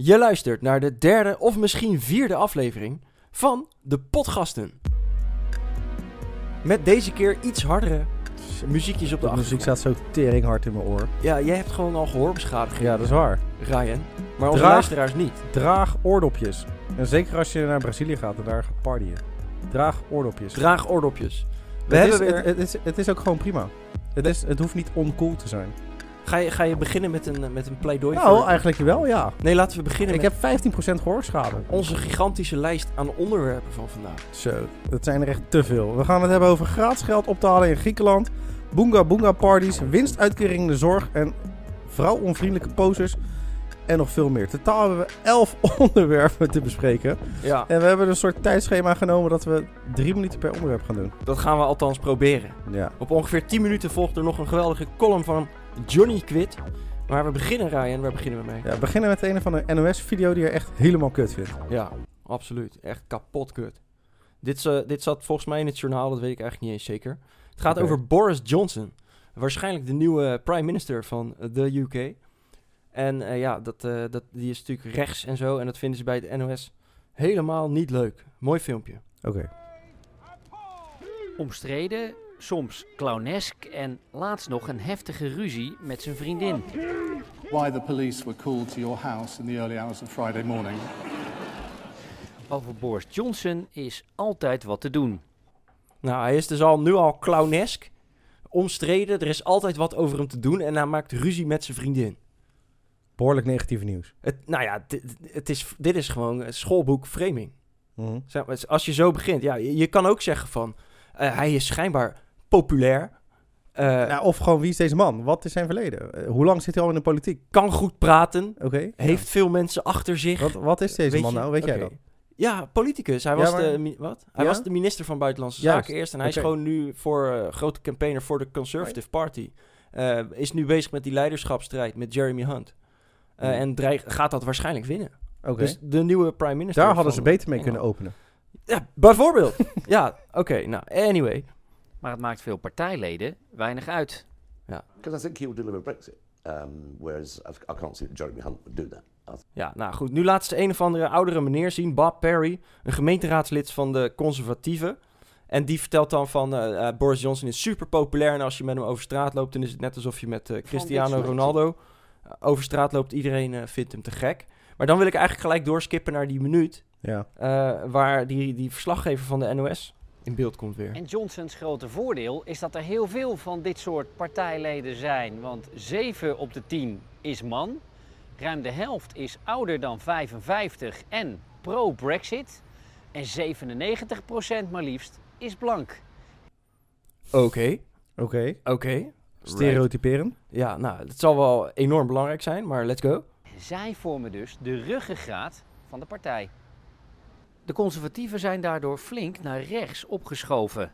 Je luistert naar de derde of misschien vierde aflevering van de Podgasten. Met deze keer iets hardere muziekjes op de De muziek staat zo tering hard in mijn oor. Ja, jij hebt gewoon al gehoorbeschadiging, Ja, dat is waar. Ryan. Maar onze Draag- luisteraars niet. Draag oordopjes. En zeker als je naar Brazilië gaat en daar gaat partyen. Draag oordopjes. Draag oordopjes. We het, hebben is, weer... het, het is, het is ook gewoon prima. Het, is, het hoeft niet oncool te zijn. Ga, je, ga je beginnen met een, met een pleidooi? Nou, voor- eigenlijk wel, ja. Nee, laten we beginnen Ik met heb 15% gehoorschade. onze gigantische lijst aan onderwerpen van vandaag. Zo, dat zijn er echt te veel. We gaan het hebben over gratis geld op te halen in Griekenland. Boonga Boonga parties, winstuitkering in de zorg en vrouwonvriendelijke poses. En nog veel meer. Totaal hebben we 11 onderwerpen te bespreken. Ja, En we hebben een soort tijdschema genomen dat we drie minuten per onderwerp gaan doen. dat gaan we althans proberen. Ja. Op ongeveer 10 minuten volgt er nog een geweldige column van Johnny Quid. Maar we beginnen, Ryan, waar beginnen we mee? ja we beginnen met een van de NOS-video die je echt helemaal kut vindt. Ja, absoluut. Echt kapot kut. Dit, eh, dit zat volgens mij in het journaal, dat weet ik eigenlijk niet eens zeker. Het gaat over Boris Johnson. Waarschijnlijk de nieuwe prime minister van de UK. En eh, ja, dat, eh, dat, die is natuurlijk rechts en zo. En dat vinden ze bij het NOS helemaal niet leuk. Mooi filmpje. Oké. Omstreden, soms clownesk en laatst nog een heftige ruzie met zijn vriendin. why the police were called to your house in the early hours of Friday morning. Over Boris Johnson is altijd wat te doen. Nou, hij is dus al, nu al clownesk. Omstreden. Er is altijd wat over hem te doen. En hij maakt ruzie met zijn vriendin. Behoorlijk negatief nieuws. Het, nou ja, dit, het is, dit is gewoon schoolboek framing. Mhm. Als je zo begint, ja, je, je kan ook zeggen van, eh, hij is schijnbaar populair, eh, Ja, of gewoon, wie is deze man? Wat is zijn verleden? Eh, hoe lang zit hij al in de politiek? kan goed praten, Oké. heeft veel mensen achter zich. Wat, wat is deze Weet man je? nou? Weet jij dat? Ja, politicus. Hij, Ja, was, maar- de, wat? hij Ja? was de minister van Buitenlandse Juist. Zaken eerst. En hij is gewoon nu voor eh, grote campaigner voor de Conservative Party. Is nu bezig met die leiderschapsstrijd met Jeremy Hunt. Hmm. En dreig, gaat dat waarschijnlijk winnen. Oké. Dus de nieuwe prime minister. Daar hadden ze beter mee kunnen openen. Ja, bijvoorbeeld. ja, oké. nou, anyway. Maar het maakt veel partijleden weinig uit. Because I think he'll deliver Brexit. Um, whereas I, I can't see that Jeremy Hunt would do that. Ja, nou goed. Nu laat ze een of andere oudere meneer zien, Bob Perry, een gemeenteraadslid van de Conservatieven. En die vertelt dan van eh, eh, Boris Johnson is super populair en als je met hem over straat loopt, dan is het net alsof je met eh, Cristiano Ronaldo over straat loopt. Iedereen vindt hem te gek. Maar dan wil ik eigenlijk gelijk doorskippen naar die minuut Ja. eh, waar die, die verslaggever van de NOS in beeld komt weer. En Johnsons grote voordeel is dat er heel veel van dit soort partijleden zijn. Want 7 op de 10 is man. Ruim de helft is ouder dan 55 en pro-Brexit. En 97% maar liefst is blank. Oké, Oké. oké. Stereotyperen. Ja, nou, het zal wel enorm belangrijk zijn, maar let's go. Zij vormen dus de ruggengraat van de partij. De conservatieven zijn daardoor flink naar rechts opgeschoven.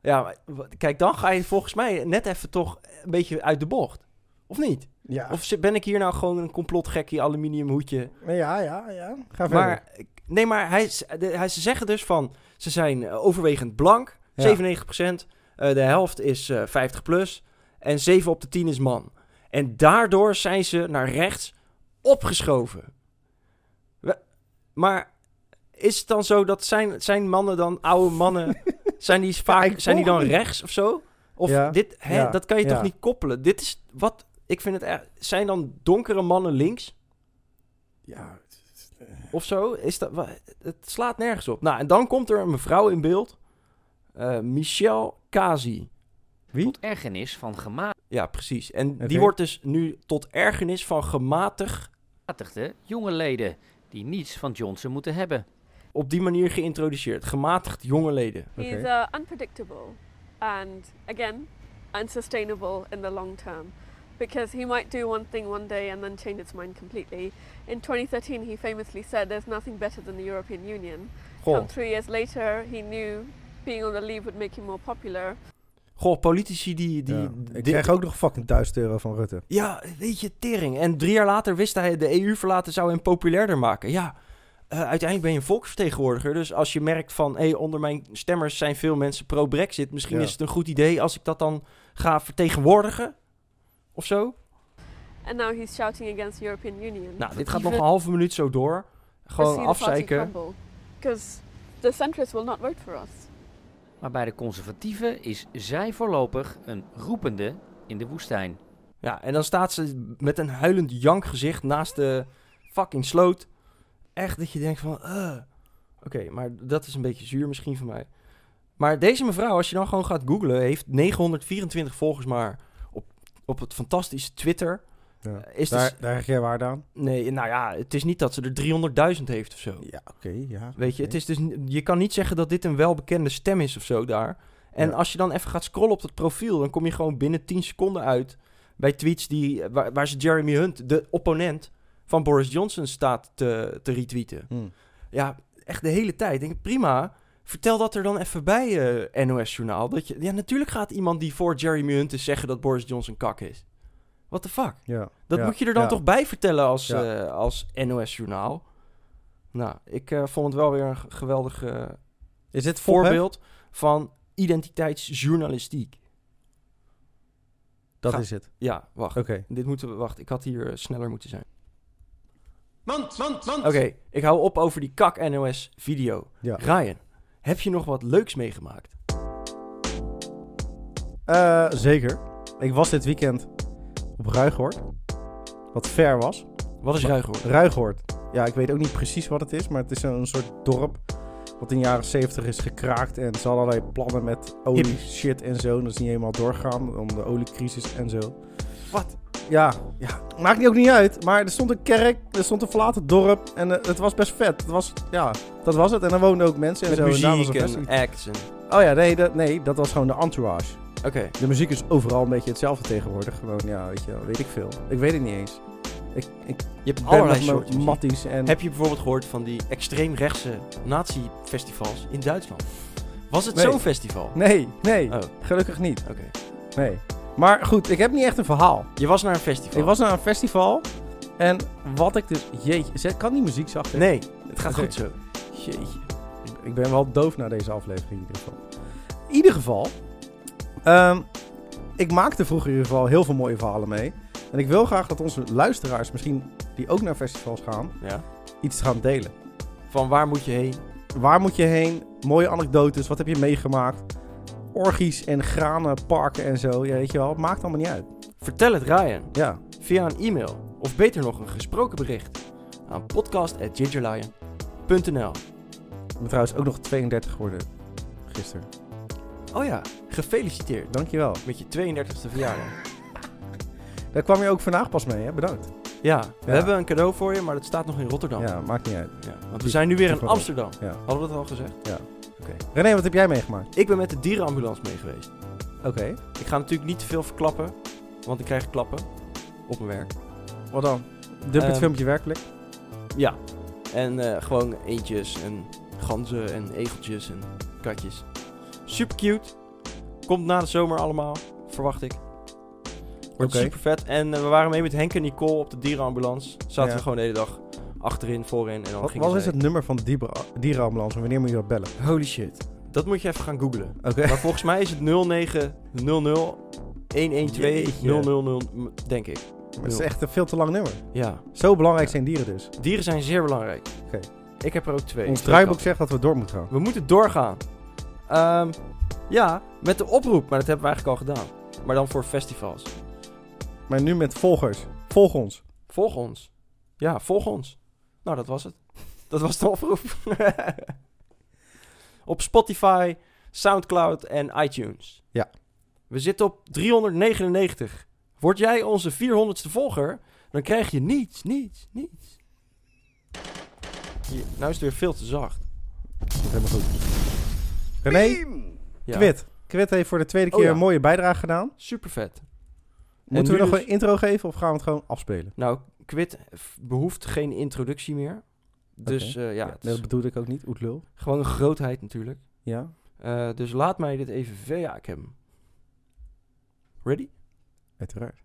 Ja, kijk, dan ga je volgens mij net even toch een beetje uit de bocht. Of niet? Ja. Of ben ik hier nou gewoon een complotgekkie aluminium hoedje? ja, ja, ja. Ga verder. Maar, nee, maar hij, hij, ze zeggen dus van, ze zijn eh, overwegend blank, Ja. 97%, eh, de helft is eh 50 plus en 7 op de 10 is man. En daardoor zijn ze naar rechts opgeschoven. Maar is het dan zo dat zijn, zijn mannen dan, oude mannen, zijn die, vaak, zijn die dan rechts of zo? Of Ja, dit, hè, ja, dat kan je toch niet koppelen? Dit is wat, ik vind het echt, zijn dan donkere mannen links? Ja. of zo. Is dat, het slaat nergens op. Nou, en dan komt er een mevrouw in beeld. Eh Michelle Kazi. Wie? Tot ergernis van gematigde Ja, precies. En die wordt dus nu tot ergernis van gematig jonge leden die niets van Johnson moeten hebben. op die manier geïntroduceerd. Gematigd jonge leden. Oké. He's uh, unpredictable and, again, unsustainable in the long term because he might do one thing one day and then change his mind completely. In 2013, he famously said there's nothing better than the European Union. Goh, Come three years later, he knew being on the leave would make him more popular. Goh politici die... die Ja. die- Ik krijg ook nog fucking 1000 euro van Rutte. Ja, weet je, tering. En drie jaar later wist hij de EU verlaten zou hem populairder maken. Ja, eh, uiteindelijk ben je een volksvertegenwoordiger. Dus als je merkt van, hé, onder mijn stemmers zijn veel mensen pro-Brexit. Misschien Ja. is het een goed idee als ik dat dan ga vertegenwoordigen. Of zo. and now he's shouting against the European Union. Nou, dit gaat nog een halve minuut zo door. Gewoon afzeiken. Because the centrists will not vote for us. Maar bij de conservatieven is zij voorlopig een roepende in de woestijn. Ja, en dan staat ze met een huilend jankgezicht naast de fucking sloot. Echt dat je denkt van... eh. Oké, maar dat is een beetje zuur misschien van mij. Maar deze mevrouw, als je dan gewoon gaat googlen... heeft 924 volgers maar op, op het fantastische Twitter. Ja. Is daar, dus, daar heb jij waarde aan? nee, nou ja, het is niet dat ze er 300.000 heeft of zo. Ja, oké. ja, Weet je, het is dus, je kan niet zeggen dat dit een welbekende stem is of zo daar. En Ja. als je dan even gaat scrollen op dat profiel, dan kom je gewoon binnen 10 seconden uit bij tweets die, waar, waar ze Jeremy Hunt, de opponent van Boris Johnson, staat te, te retweeten. Hm. Ja, echt de hele tijd. Ik Denk, prima, vertel dat er dan even bij eh, NOS-journaal. Dat je, ja, natuurlijk gaat iemand die voor Jeremy Hunt is zeggen dat Boris Johnson kak is. What the fuck? Ja. Dat ja, moet je er dan ja. toch bij vertellen als, Ja. eh, als NOS-journaal. Nou, ik eh, vond het wel weer een geweldig Is dit voorbeeld van identiteitsjournalistiek. Dat Ga- is het. Ja, wacht. Oké. Dit moeten we... Wacht, ik had hier eh, sneller moeten zijn. Mand, mand, mand. Oké, ik hou op over die kak NOS-video. Ja. Ryan, heb je nog wat leuks meegemaakt? Eh, zeker. Ik was dit weekend op Ruigoord. Wat ver was. Wat is Ruigoord? Ruigoord. Ja, ik weet ook niet precies wat het is, maar het is zo'n soort dorp. Wat in de jaren 70 is gekraakt. En ze hadden allerlei plannen met olie shit en zo. En dat is niet helemaal doorgegaan om de oliecrisis en zo. Wat? Ja, ja, maakt niet ook niet uit. Maar er stond een kerk, er stond een verlaten dorp. En eh, het was best vet. Het was, ja, dat was het. En er woonden ook mensen en Met zo. en daar was muziek een en festival. acts en... Oh ja, nee dat, nee, dat was gewoon de entourage. Oké, De muziek is overal een beetje hetzelfde tegenwoordig. Gewoon, ja, weet je, wel, weet ik veel. Ik weet het niet eens. Ik, ik je hebt allerlei soorten matties en... Heb je bijvoorbeeld gehoord van die extreemrechtse nazi-festivals in Duitsland? Was het Nee. zo'n festival? Nee, nee, Oh, gelukkig niet. oké. Nee. Maar goed, ik heb niet echt een verhaal. Je was naar een festival? Ik was naar een festival en wat ik dus... Jeetje, kan die muziek zachter? Nee, het gaat goed zo. Jeetje. Ik, ik ben wel doof naar deze aflevering in ieder geval. In ieder geval, ehm, ik maakte vroeger in ieder geval heel veel mooie verhalen mee. En ik wil graag dat onze luisteraars, misschien die ook naar festivals gaan, Ja. iets gaan delen. Van waar moet je heen? Waar moet je heen? Mooie anekdotes, wat heb je meegemaakt? Orgies en granen, parken en zo, ja, weet je wel. Het maakt allemaal niet uit. Vertel het Ryan Ja, via een e-mail of beter nog een gesproken bericht aan podcast@gingerlion.nl. ik ben trouwens ook nog 32 geworden gisteren. Oh ja, gefeliciteerd Dankjewel. met je 32e verjaardag. Daar kwam je ook vandaag pas mee, hè? Bedankt. Ja, we Ja. hebben een cadeau voor je, maar dat staat nog in Rotterdam. Ja, maakt niet uit. Ja, want we zijn nu weer in. Amsterdam. Ja. Hadden we dat al gezegd? René, wat heb jij meegemaakt? Ik ben met de dierenambulance mee geweest. Oké. Ik ga natuurlijk niet te veel verklappen, want ik krijg klappen op mijn werk. Wat dan? Dump het Ehm, filmpje werkelijk? Ja, en eh, gewoon eentjes en ganzen en egeltjes en katjes. Super cute. Komt na de zomer allemaal, verwacht ik. Wordt Oké. super vet. En eh, we waren mee met Henk en Nicole op de dierenambulance. Zaten Ja. we gewoon de hele dag achterin, voorin. En dan Wat, wat is het nummer van de dieren- dierenambulance? en Wanneer moet je dat bellen? Holy shit. Dat moet je even gaan googlen. Oké. Maar volgens mij is het 0900 112 Jeetje. 000, m- denk ik. Het is echt een veel te lang nummer. Ja, Zo belangrijk zijn dieren dus. dieren zijn zeer belangrijk. Oké. Ik heb er ook twee. Ons draaiboek zegt dat we door moeten gaan. We moeten doorgaan. Ehm, ja, met de oproep, maar dat hebben we eigenlijk al gedaan. Maar dan voor festivals. Maar nu met volgers. Volg ons. Volg ons. Ja, volg ons. Nou, dat was het. Dat was de oproep. op Spotify, Soundcloud en iTunes. Ja. We zitten op 399. Word jij onze 400ste volger, dan krijg je niets, niets, niets. Hier, nou is het weer veel te zacht. Dat is helemaal goed. René, Ja. Kwit. Kwit heeft voor de tweede Oh keer ja. een mooie bijdrage gedaan. Super vet. Moeten we nog dus- een intro geven of gaan we het gewoon afspelen? Nou, f- behoeft geen introductie meer. Dus eh, ja, is dat bedoelde ik ook niet. Oetlul. gewoon een grootheid natuurlijk. Ja. Eh, dus laat mij dit even ver... Ja, ik heb hem. Ready? Uiteraard.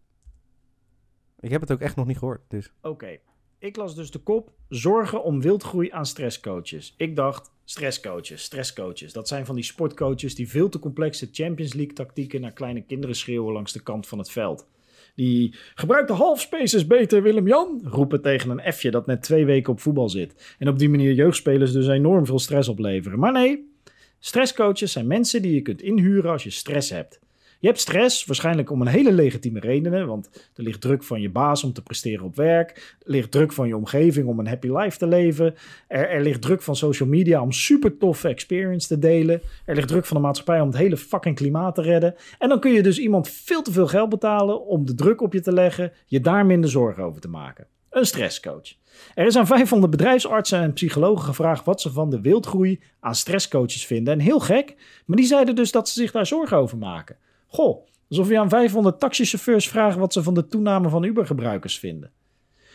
Ik heb het ook echt nog niet gehoord. Dus. Oké, ik las dus de kop zorgen om wildgroei aan stresscoaches. Ik dacht stresscoaches, stresscoaches. Dat zijn van die sportcoaches die veel te complexe Champions League tactieken naar kleine kinderen schreeuwen langs de kant van het veld. Die gebruikt de half spaces beter, Willem-Jan, roepen tegen een F'je dat net twee weken op voetbal zit. En op die manier jeugdspelers dus enorm veel stress opleveren. Maar nee, stresscoaches zijn mensen die je kunt inhuren als je stress hebt. Je hebt stress, waarschijnlijk om een hele legitieme redenen, want er ligt druk van je baas om te presteren op werk, er ligt druk van je omgeving om een happy life te leven, er, er ligt druk van social media om super toffe experience te delen, er ligt druk van de maatschappij om het hele fucking klimaat te redden. En dan kun je dus iemand veel te veel geld betalen om de druk op je te leggen, je daar minder zorgen over te maken. Een stresscoach. Er is aan 500 bedrijfsartsen en psychologen gevraagd wat ze van de wildgroei aan stresscoaches vinden. En heel gek, maar die zeiden dus dat ze zich daar zorgen over maken. Goh, alsof je aan 500 taxichauffeurs vraagt wat ze van de toename van Uber-gebruikers vinden.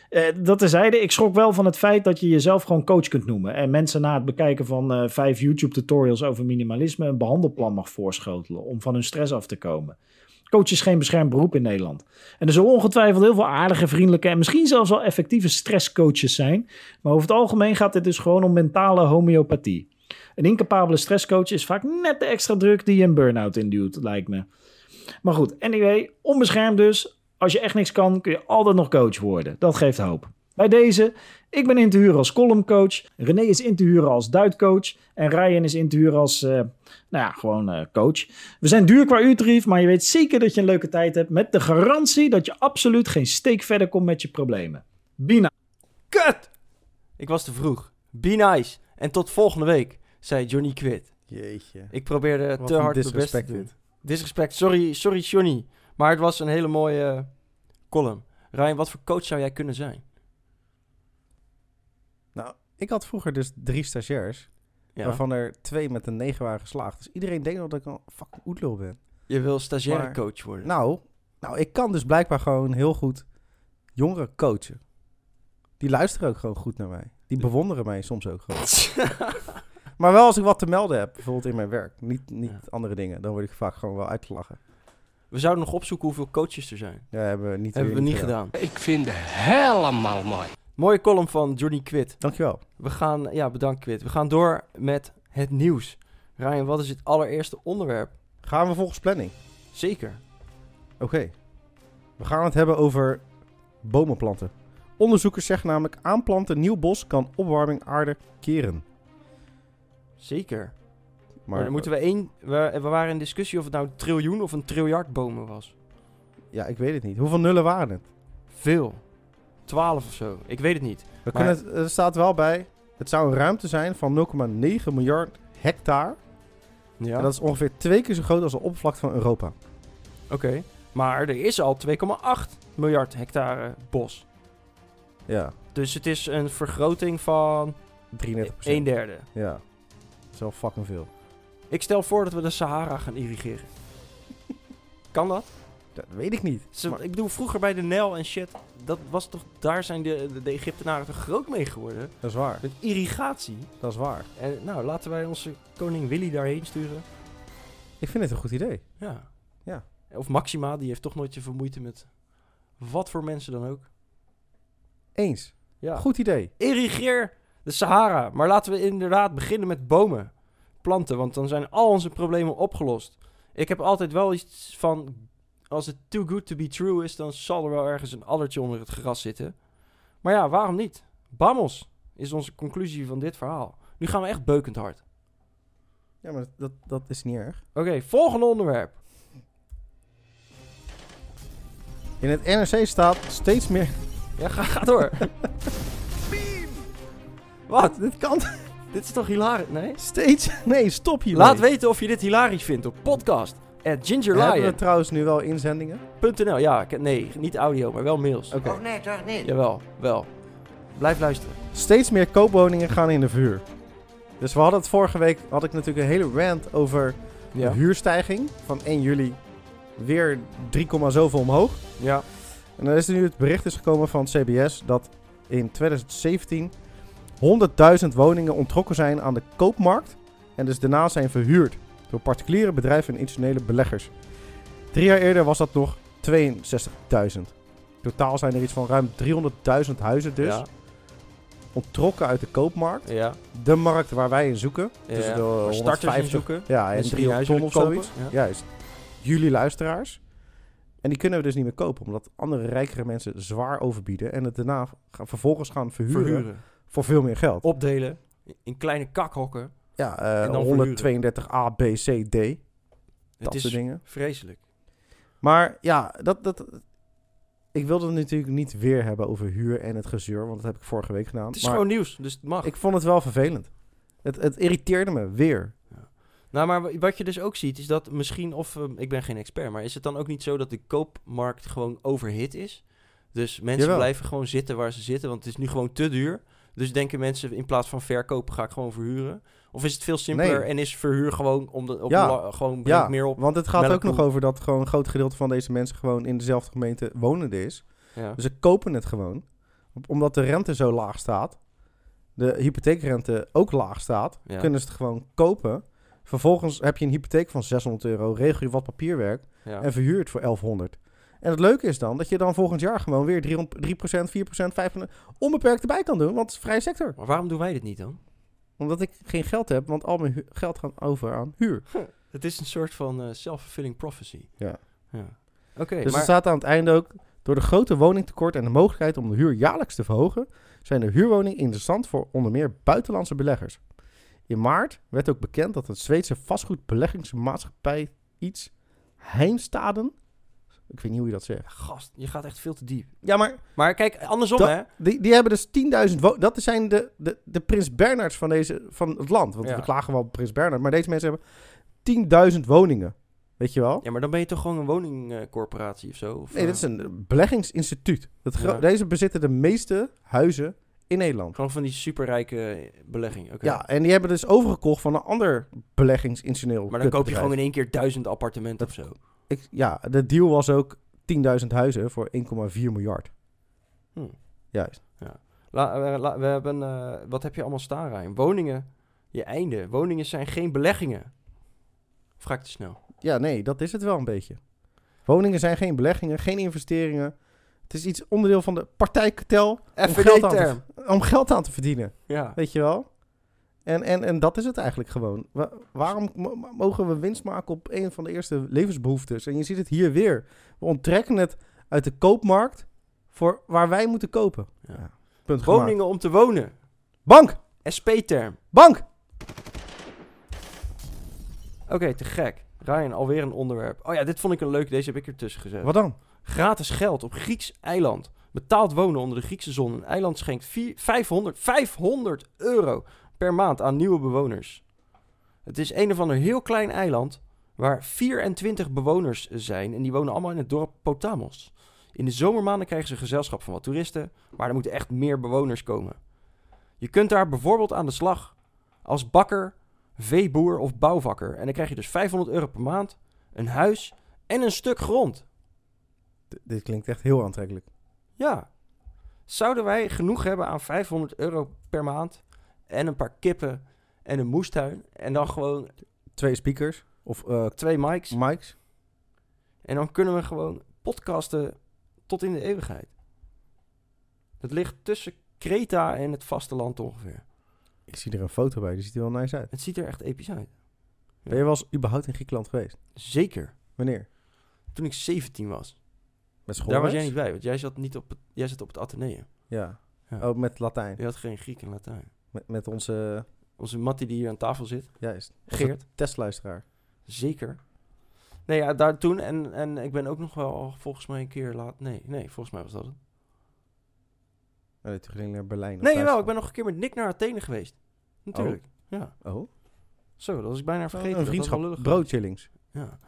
Eh, dat terzijde, ik schrok wel van het feit dat je jezelf gewoon coach kunt noemen. En mensen na het bekijken van eh, vijf YouTube-tutorials over minimalisme een behandelplan mag voorschotelen om van hun stress af te komen. Coach is geen beschermd beroep in Nederland. En er zullen ongetwijfeld heel veel aardige, vriendelijke en misschien zelfs wel effectieve stresscoaches zijn. Maar over het algemeen gaat het dus gewoon om mentale homeopathie. Een incapabele stresscoach is vaak net de extra druk die je een burn-out induwt, lijkt me. Maar goed, anyway, onbeschermd dus. Als je echt niks kan, kun je altijd nog coach worden. Dat geeft hoop. Bij deze, ik ben in te huren als columncoach. René is in te huren als duidcoach. En Ryan is in te huren als, eh, nou ja, gewoon eh, coach. We zijn duur qua uurtarief, maar je weet zeker dat je een leuke tijd hebt. Met de garantie dat je absoluut geen steek verder komt met je problemen. Bina. Kut! Ik was te vroeg. Be nice. En tot volgende week, zei Johnny Quid. Jeetje. Ik probeerde Wat te hard mijn best te disrespect doen. Disrespect. Sorry, sorry Johnny. Maar het was een hele mooie eh, column. Ryan, wat voor coach zou jij kunnen zijn? Nou, ik had vroeger dus drie stagiairs, Ja. waarvan er twee met een negen waren geslaagd. Dus iedereen denkt nog dat ik een fucking oetlul ben. Je wil stagiaire coach worden. Nou, nou, ik kan dus blijkbaar gewoon heel goed jongeren coachen. Die luisteren ook gewoon goed naar mij. Die bewonderen mij soms ook gewoon. Maar wel als ik wat te melden heb, bijvoorbeeld in mijn werk. Niet, niet Ja. andere dingen. Dan word ik vaak gewoon wel uitgelachen. we zouden nog opzoeken hoeveel coaches er zijn. Ja, hebben we niet, Hebben we niet gedaan. Ik vind het helemaal mooi. Mooie column van Johnny Quid. Dankjewel. We gaan, ja, bedankt Quid. We gaan door met het nieuws. Ryan, wat is het allereerste onderwerp? Gaan we volgens planning? Zeker. Oké. We gaan het hebben over bomen planten. Onderzoekers zeggen namelijk aanplanten nieuw bos kan opwarming aarde keren. Zeker. Maar, Maar dan moeten we één... We, we waren in discussie of het nou een triljoen of een triljard bomen was. Ja, ik weet het niet. Hoeveel nullen waren het? Veel. Twaalf of zo. Ik weet het niet. We Maar- kunnen het, er staat wel bij, het zou een ruimte zijn van 0,9 miljard hectare. Ja. En dat is ongeveer twee keer zo groot als de oppervlakte van Europa. Oké. Maar er is al 2,8 miljard hectare bos. Ja, Dus het is een vergroting van 33% een derde. Ja, wel fucking veel. Ik stel voor dat we de Sahara gaan irrigeren. kan dat? Dat weet ik niet. Zo, Maar- ik bedoel, vroeger bij de Nijl en shit, dat was toch, daar zijn de, de, de Egyptenaren toch groot mee geworden? Dat is waar, Met irrigatie. dat is waar. En nou, laten wij onze koning Willy daarheen sturen. Ik vind het een goed idee. Ja. Ja. Of Maxima, die heeft toch nooit zoveel moeite met wat voor mensen dan ook. Eens. Ja. Goed idee. Irrigeer de Sahara. Maar laten we inderdaad beginnen met bomen. Planten, want dan zijn al onze problemen opgelost. Ik heb altijd wel iets van... Als het too good to be true is, dan zal er wel ergens een addertje onder het gras zitten. Maar ja, waarom niet? Bamos is onze conclusie van dit verhaal. Nu gaan we echt beukend hard. Ja, maar dat, dat is niet erg. Oké, volgende onderwerp. In het NRC staat steeds meer... Ja, ga, ga door. Wat? Dit kan Dit is toch hilarisch? Nee? steeds... Nee, stop hier. Laat weten of je dit hilarisch vindt op podcast. At Hebben we trouwens nu wel inzendingen? Ja, ik- nee, niet audio, maar wel mails. Oké. nee, toch niet? Jawel, wel. Blijf luisteren. Steeds meer koopwoningen gaan in de verhuur. Dus we hadden het vorige week, had ik natuurlijk een hele rant over Ja. de huurstijging van 1 juli. Weer 3, zoveel omhoog. Ja. En dan is er nu het bericht is gekomen van het CBS dat in 2017 100.000 woningen ontrokken zijn aan de koopmarkt. En dus daarna zijn verhuurd door particuliere bedrijven en institutionele beleggers. Drie jaar eerder was dat nog 62.000. Totaal zijn er iets van ruim 300.000 huizen dus Ja. ontrokken uit de koopmarkt. Ja. De markt waar wij in zoeken. ja. Tussen de Waar starters in 150 zoeken. Ja, en en 3 drie huizen ton of zoiets. Juist. Jullie luisteraars. En die kunnen we dus niet meer kopen, omdat andere rijkere mensen zwaar overbieden en het daarna gaan, vervolgens gaan verhuren, Verhuren. Voor veel meer geld. Opdelen. In kleine kakhokken. ja, eh, en dan 132 A, B, C, D, dat is soort dingen. vreselijk. Maar ja, dat, dat, ik wilde het natuurlijk niet weer hebben over huur en het gezeur, want dat heb ik vorige week gedaan. Het is maar gewoon nieuws, dus het mag. ik vond het wel vervelend. Het, het irriteerde me weer. Nou, maar wa- wat je dus ook ziet, is dat misschien, of eh, ik ben geen expert, maar is het dan ook niet zo dat de koopmarkt gewoon overhit is? Dus mensen Jawel. blijven gewoon zitten waar ze zitten, want het is nu gewoon te duur. Dus denken mensen, in plaats van verkopen, ga ik gewoon verhuren? Of is het veel simpeler Nee. en is verhuur gewoon om de, op Ja. gewoon Ja, meer op? want het gaat ook nog over dat gewoon een groot gedeelte van deze mensen gewoon in dezelfde gemeente wonende is. Ja. Dus ze kopen het gewoon. Omdat de rente zo laag staat, de hypotheekrente ook laag staat, Ja. kunnen ze het gewoon kopen. Vervolgens heb je een hypotheek van 600 euro, regel je wat papierwerk en verhuur het voor 1100. En het leuke is dan dat je dan volgend jaar gewoon weer 300 3%, 4%, 5% onbeperkt erbij kan doen, want het is vrije sector. Maar waarom doen wij dit niet dan? Omdat ik geen geld heb, want al mijn geld gaat over aan huur. Het is een soort van eh, self-fulfilling prophecy. Ja. ja. Oké, Dus maar er staat aan het einde ook... Door de grote woningtekort en de mogelijkheid om de huur jaarlijks te verhogen... zijn de huurwoningen interessant voor onder meer buitenlandse beleggers. In maart werd ook bekend dat het Zweedse vastgoedbeleggingsmaatschappij iets... Heimstaden... Ik weet niet hoe je dat zegt. gast, je gaat echt veel te diep. Ja, maar Maar kijk, andersom Dat- hè. die, die hebben dus 10.000... wo- Dat zijn de, de, de Prins Bernards van, deze, van het land. Want Ja. we klagen wel op Prins Bernard. Maar deze mensen hebben 10.000 woningen. Weet je wel? Ja, maar dan ben je toch gewoon een woningcorporatie of zo? Of, Nee, eh, dit is een beleggingsinstituut. Dat Ja. Deze bezitten de meeste huizen in Nederland. Gewoon van die superrijke belegging. Oké. Ja, en die hebben dus overgekocht van een ander beleggingsinstitutioneel Maar dan koop je gewoon in één keer duizend appartementen Dat- of zo. Ik, ja, de deal was ook 10.000 huizen voor 1,4 miljard. Hm. Juist. La, eh, la- we hebben, eh, wat heb je allemaal staan, Ryan? Woningen, je einde. Woningen zijn geen beleggingen. Ik te snel? Ja, nee, dat is het wel een beetje. Woningen zijn geen beleggingen, geen investeringen. Het is iets onderdeel van de partijkartel om geld, aan te, om geld aan te verdienen. Ja. Weet je wel? En, en, en dat is het eigenlijk gewoon. Wa- waarom mo- mo- mogen we winst maken op een van de eerste levensbehoeftes? En je ziet het hier weer. We onttrekken het uit de koopmarkt voor waar wij moeten kopen. Ja. Punt gemaakt. Woningen om te wonen. Bank! SP-term. Bank! Oké, te gek. Ryan, alweer een onderwerp. Oh ja, dit vond ik een leuk. Deze heb ik ertussen gezet. Wat dan? Gratis geld op Grieks eiland. Betaald wonen onder de Griekse zon. Een eiland schenkt vier- 500, 500 euro per maand aan nieuwe bewoners. Het is een of ander heel klein eiland waar 24 bewoners zijn. En die wonen allemaal in het dorp Potamos. In de zomermaanden krijgen ze gezelschap van wat toeristen. Maar er moeten echt meer bewoners komen. Je kunt daar bijvoorbeeld aan de slag als bakker, veeboer of bouwvakker. En dan krijg je dus 500 euro per maand, een huis en een stuk grond. D- dit klinkt echt heel aantrekkelijk. Ja. Zouden wij genoeg hebben aan 500 euro per maand en een paar kippen en een moestuin en dan gewoon Twee speakers of eh twee mics mics. en dan kunnen we gewoon podcasten tot in de eeuwigheid. Het ligt tussen Kreta en het vasteland ongeveer. Ik zie er een foto bij, die ziet er wel nice uit. Het ziet er echt episch uit. Ben je wel eens überhaupt in Griekenland geweest? Zeker. Wanneer? Toen ik 17 was. Met school? Daar was jij niet bij, want jij zat, niet op het, jij zat op het Atheneum. Ja. Ja. Oh, met Latijn. Je had geen Griek en Latijn. Met, met onze, Onze Mattie die hier aan tafel zit, juist, Geert. testluisteraar. Zeker. Nee, ja, daar toen. En, en ik ben ook nog wel volgens mij een keer laat. Nee, nee, volgens mij was dat het. Oh, nee, toen ging naar Berlijn. Nee, wel. Ik ben nog een keer met Nick naar Athene geweest. Natuurlijk. Ja. Oh, Zo, dat was ik bijna vergeten. een vriendschap. Broodchillings. Ja.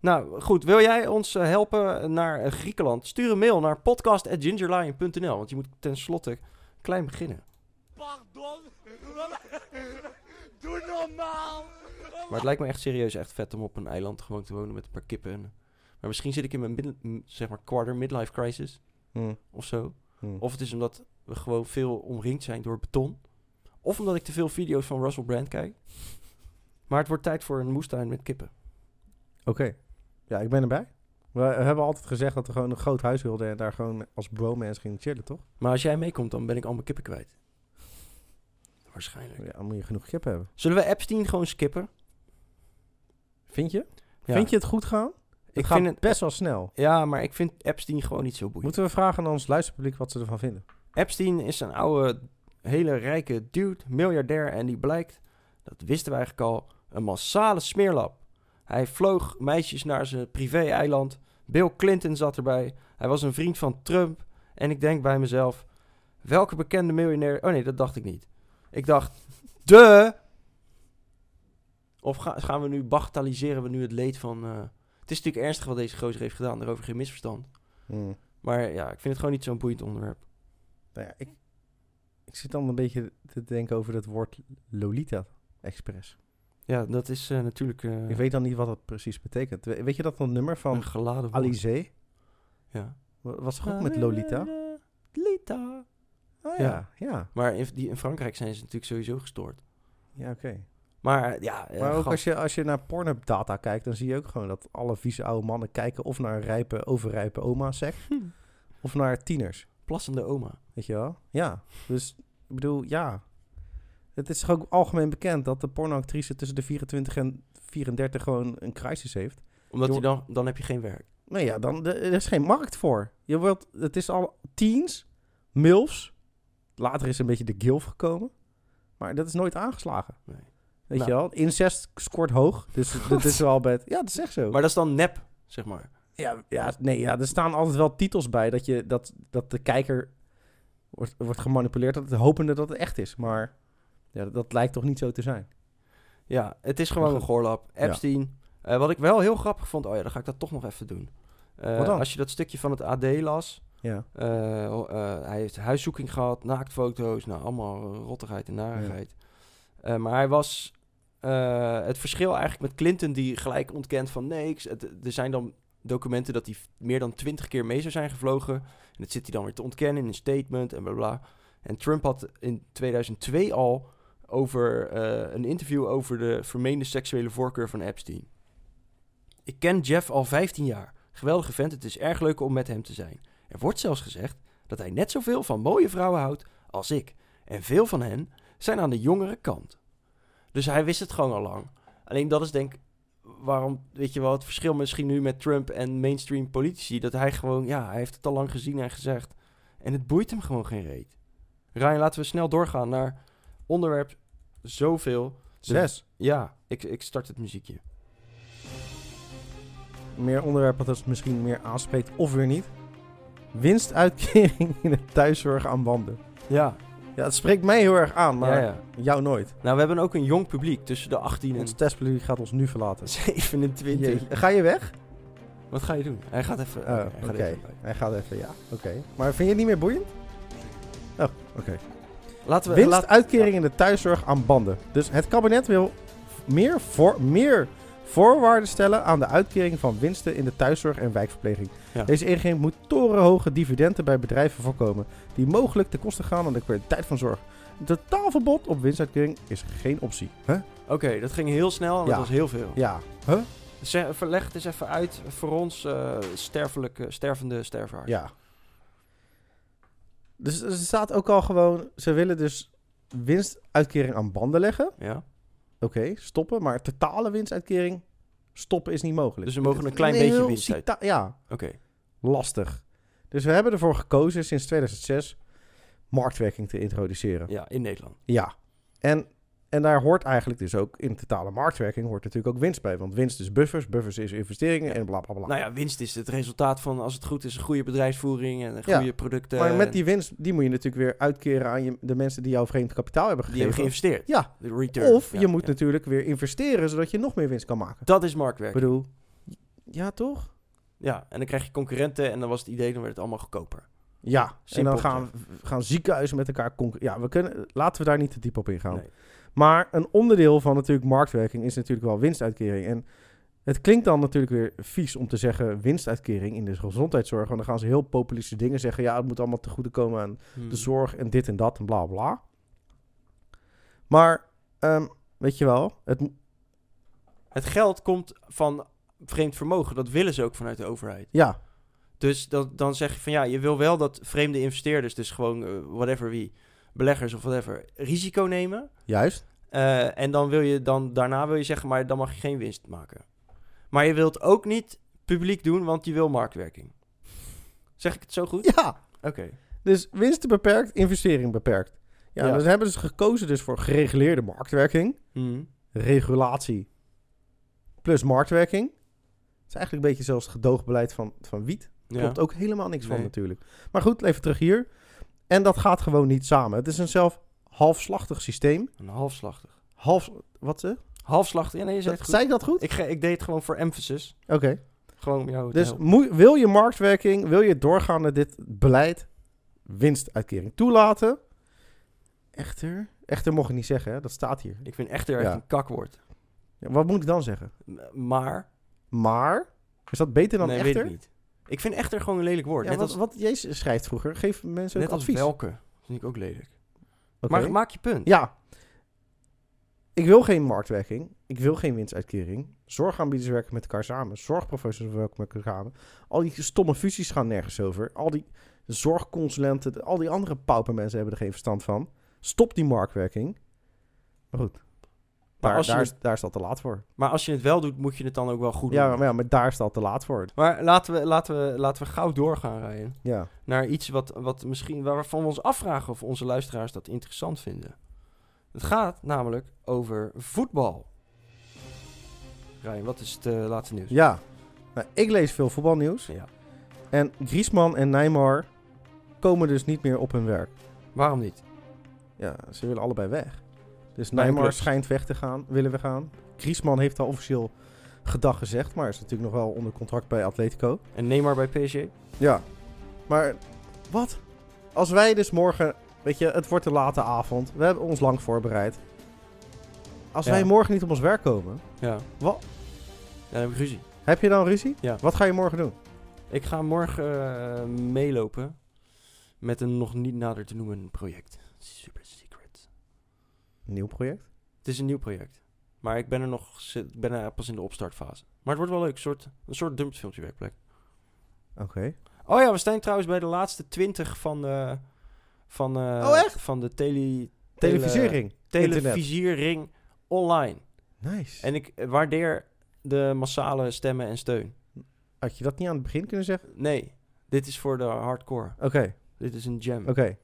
Nou, goed. Wil jij ons eh, helpen naar eh, Griekenland? Stuur een mail naar podcast.gingerlion.nl. Want je moet tenslotte klein beginnen. Pardon? Doe normaal! Maar het lijkt me echt serieus echt vet om op een eiland gewoon te wonen met een paar kippen. En, maar misschien zit ik in mijn midden- m- zeg maar quarter midlife crisis Hm, of zo. hm. Of het is omdat we gewoon veel omringd zijn door beton. Of omdat ik te veel video's van Russell Brand kijk. Maar het wordt tijd voor een moestuin met kippen. Oké. Ja, ik ben erbij. We hebben altijd gezegd dat we gewoon een groot huis wilden en daar gewoon als bromance gingen chillen, toch? Maar als jij meekomt, dan ben ik al mijn kippen kwijt. Waarschijnlijk. Ja, dan moet je genoeg kip hebben. Zullen we Epstein gewoon skippen? Vind je? Ja. Vind je het goed gaan? Het Ik gaat vind het- best wel snel. Ja, maar ik vind Epstein gewoon niet zo boeiend. Moeten we vragen aan ons luisterpubliek wat ze ervan vinden? Epstein is een oude, hele rijke dude, miljardair. En die blijkt, dat wisten we eigenlijk al, een massale smeerlap. Hij vloog meisjes naar zijn privé-eiland. Bill Clinton zat erbij. Hij was een vriend van Trump. En ik denk bij mezelf, welke bekende miljonair... Oh nee, dat dacht ik niet. Ik dacht, de... Of ga- gaan we nu, bagatelliseren we nu het leed van... eh, het is natuurlijk ernstig wat deze gozer heeft gedaan, daarover geen misverstand. Hmm. Maar ja, ik vind het gewoon niet zo'n boeiend onderwerp. Nou ja, ik, ik zit dan een beetje te denken over dat woord Lolita Express. Ja, dat is eh, natuurlijk eh, Ik weet dan niet wat dat precies betekent. We- Weet je dat dat nummer van geladen. Alizé? Ja. Wa- Was toch ook met Lolita? Lolita. Oh Ja. ja, ja. Maar in, die, in Frankrijk zijn ze natuurlijk sowieso gestoord. Ja, oké. Maar eh, ja, eh, Maar ook gast- als je, als je naar Pornhub data kijkt, dan zie je ook gewoon dat alle vieze oude mannen kijken of naar rijpe, overrijpe oma-seks, of naar tieners. plassende oma. Weet je wel? Ja. Dus, ik bedoel, ja. Het is toch ook algemeen bekend dat de pornoactrice tussen de 24 en 34 gewoon een crisis heeft. Omdat Je je dan, dan heb je geen werk. Nou ja, dan, er is geen markt voor. Je wilt, het is al teens, milfs. Later is een beetje de gilf gekomen. Maar dat is nooit aangeslagen. Nee. Weet Nou. je wel? Incest scoort hoog. Dus dat is wel bij het... Ja, dat is echt zo. Maar dat is dan nep, zeg maar. Ja, ja, nee, ja, er staan altijd wel titels bij dat, je, dat, dat de kijker wordt, wordt gemanipuleerd, dat het hopende dat het echt is. Maar ja, dat, dat lijkt toch niet zo te zijn. Ja, het is gewoon een goorlap. Epstein. Eh, wat ik wel heel grappig vond, oh ja, dan ga ik dat toch nog even doen. Eh? Als je dat stukje van het AD las, Ja. eh, eh, hij heeft huiszoeking gehad, naaktfoto's, nou allemaal rottigheid en narigheid. Eh, maar hij was eh, het verschil eigenlijk met Clinton, die gelijk ontkent van nee, er zijn dan documenten dat hij meer dan twintig keer mee zou zijn gevlogen. En dat zit hij dan weer te ontkennen in een statement en bla bla. En Trump had in 2002 al over eh, een interview over de vermeende seksuele voorkeur van Epstein. Ik ken Jeff al 15 jaar. Geweldige vent, het is erg leuk om met hem te zijn. Er wordt zelfs gezegd dat hij net zoveel van mooie vrouwen houdt als ik. En veel van hen zijn aan de jongere kant. Dus hij wist het gewoon al lang. Alleen dat is denk ik waarom, weet je wel, het verschil misschien nu met Trump en mainstream politici. Dat hij gewoon, ja, hij heeft het al lang gezien en gezegd. En het boeit hem gewoon geen reet. Ryan, laten we snel doorgaan naar onderwerp zoveel. Zes. Ja, ik, ik start het muziekje. Meer onderwerp dat het misschien meer aanspreekt of weer niet. Winstuitkering in de thuiszorg aan banden. Ja, Ja, het spreekt mij heel erg aan, maar ja, ja. jou nooit. Nou, we hebben ook een jong publiek tussen de 18 en Ons testpubliek gaat ons nu verlaten. 27. Jeetje. Ga je weg? Wat ga je doen? Hij gaat even... Oh, oké. Hij gaat even, ja. Oké. Maar vind je het niet meer boeiend? Oh, oké. Laten we... laat- Winstuitkering in de thuiszorg aan banden. Dus het kabinet wil meer, voor, meer voorwaarden stellen aan de uitkering van winsten in de thuiszorg en wijkverpleging. Ja. Deze ingeving moet torenhoge dividenden bij bedrijven voorkomen die mogelijk ten koste gaan aan de kwaliteit van zorg. Een totaalverbod op winstuitkering is geen optie. Huh? Oké, dat ging heel snel en dat was heel veel. Ja. Huh? Zeg, verleg het eens even uit voor ons eh, sterfelijke, stervende sterfhaars. Ja. Dus er staat ook al gewoon, ze willen dus winstuitkering aan banden leggen. Ja? Oké, stoppen. Maar totale winstuitkering stoppen is niet mogelijk. Dus we mogen een klein beetje winst uit- Ja, Oké. lastig. Dus we hebben ervoor gekozen sinds 2006 marktwerking te introduceren. Ja, in Nederland. Ja. En, en daar hoort eigenlijk dus ook in totale marktwerking hoort natuurlijk ook winst bij. Want winst is buffers, buffers is investeringen en bla bla bla. Nou ja, winst is het resultaat van, als het goed is, een goede bedrijfsvoering en een Ja, goede producten. maar met die winst, die moet je natuurlijk weer uitkeren aan je, de mensen die jouw vreemd kapitaal hebben die gegeven. hebben geïnvesteerd. Ja, De return. of Ja, je moet ja. natuurlijk weer investeren zodat je nog meer winst kan maken. Dat is Ik marktwerking. bedoel, ja toch? Ja, en dan krijg je concurrenten en dan was het idee, dan werd het allemaal goedkoper. Ja, Simpel en dan gaan, gaan ziekenhuizen met elkaar concurreren. Ja, we kunnen, laten we daar niet te diep op ingaan. Nee. Maar een onderdeel van natuurlijk marktwerking is natuurlijk wel winstuitkering. En het klinkt dan natuurlijk weer vies om te zeggen winstuitkering in de gezondheidszorg. Want dan gaan ze heel populistische dingen zeggen. Ja, het moet allemaal te goede komen aan Hmm. de zorg en dit en dat en bla bla. Maar, ehm, weet je wel, het, Het geld komt van vreemd vermogen. Dat willen ze ook vanuit de overheid. ja, Dus dat, dan zeg je van ja, je wil wel dat vreemde investeerders, dus gewoon eh, whatever wie, beleggers of whatever, risico nemen. juist. Eh, en dan wil je dan daarna wil je zeggen, maar dan mag je geen winst maken. Maar je wilt ook niet publiek doen, want je wil marktwerking. Zeg ik het zo goed? Ja, Oké. dus winsten beperkt, investering beperkt. Ja, Ja. dus hebben ze gekozen dus voor gereguleerde marktwerking, Mhm. regulatie plus marktwerking. Het is eigenlijk een beetje het gedoogbeleid van, van wiet. Ja. Klopt ook helemaal niks van natuurlijk. Maar goed, even terug hier. En dat gaat gewoon niet samen. Het is een zelf halfslachtig systeem. Een halfslachtig. Half, wat ze? Halfslachtig? Ja, nee, je zei het goed. Zei ik dat goed? Ik, ge- ik deed het gewoon voor emphasis. Oké. Gewoon om jou te Dus helpen. moe- wil je marktwerking, wil je doorgaande dit beleid winstuitkering toelaten? Echter, echter mocht ik niet zeggen, hè? dat staat hier. Ik vind echter echt Ja. een kakwoord. Ja, wat moet ik dan zeggen? M- Maar, Maar, is dat beter dan nee, echter? weet ik niet. Ik vind echter gewoon een lelijk woord. Ja, net wat, als, wat Jezus schrijft vroeger, geef mensen net ook als advies. welke. Dat vind ik ook lelijk. Maar maak je punt. Ja. Ik wil geen marktwerking. Ik wil geen winstuitkering. Zorgaanbieders werken met elkaar samen. Zorgprofessionals werken met elkaar samen. Al die stomme fusies gaan nergens over. Al die zorgconsulenten, al die andere paupermensen hebben er geen verstand van. Stop die marktwerking. Maar goed. Maar Daar, als je daar, het- is, daar is dat te laat voor. Maar als je het wel doet, moet je het dan ook wel goed doen. Ja, maar, ja, maar daar is dat te laat voor. Maar laten we, laten we, laten we gauw doorgaan, Ryan. Ja. Naar iets wat, wat misschien, waarvan we ons afvragen of onze luisteraars dat interessant vinden. Het gaat namelijk over voetbal. Ryan, wat is het eh, laatste nieuws? Ja. Nou, ik lees veel voetbalnieuws. Ja. En Griezmann en Neymar komen dus niet meer op hun werk. Waarom niet? Ja, ze willen allebei weg. Dus Neymar schijnt weg te gaan, willen we gaan. Griezmann heeft al officieel gedag gezegd, maar is natuurlijk nog wel onder contract bij Atletico. En Neymar bij PSG? Ja. Maar wat? Als wij dus morgen, weet je, het wordt een late avond. We hebben ons lang voorbereid. Als Ja. wij morgen niet op ons werk komen, Ja. Wat? Ja, dan heb ik ruzie. heb je dan ruzie? Ja. Wat ga je morgen doen? Ik ga morgen eh, meelopen met een nog niet nader te noemen project. Super. Nieuw project? Het is een nieuw project. Maar ik ben er nog zit- ben er pas in de opstartfase. Maar het wordt wel leuk. Een soort, een soort dumpfilmpje werkplek. Oké. Oh ja, we staan trouwens bij de laatste 20 van de, van, eh, Oh, van de tele, tele, televisiering online. Nice. En ik waardeer de massale stemmen en steun. Had je dat niet aan het begin kunnen zeggen? Nee, dit is voor de hardcore. Oké, Dit is een jam. oké.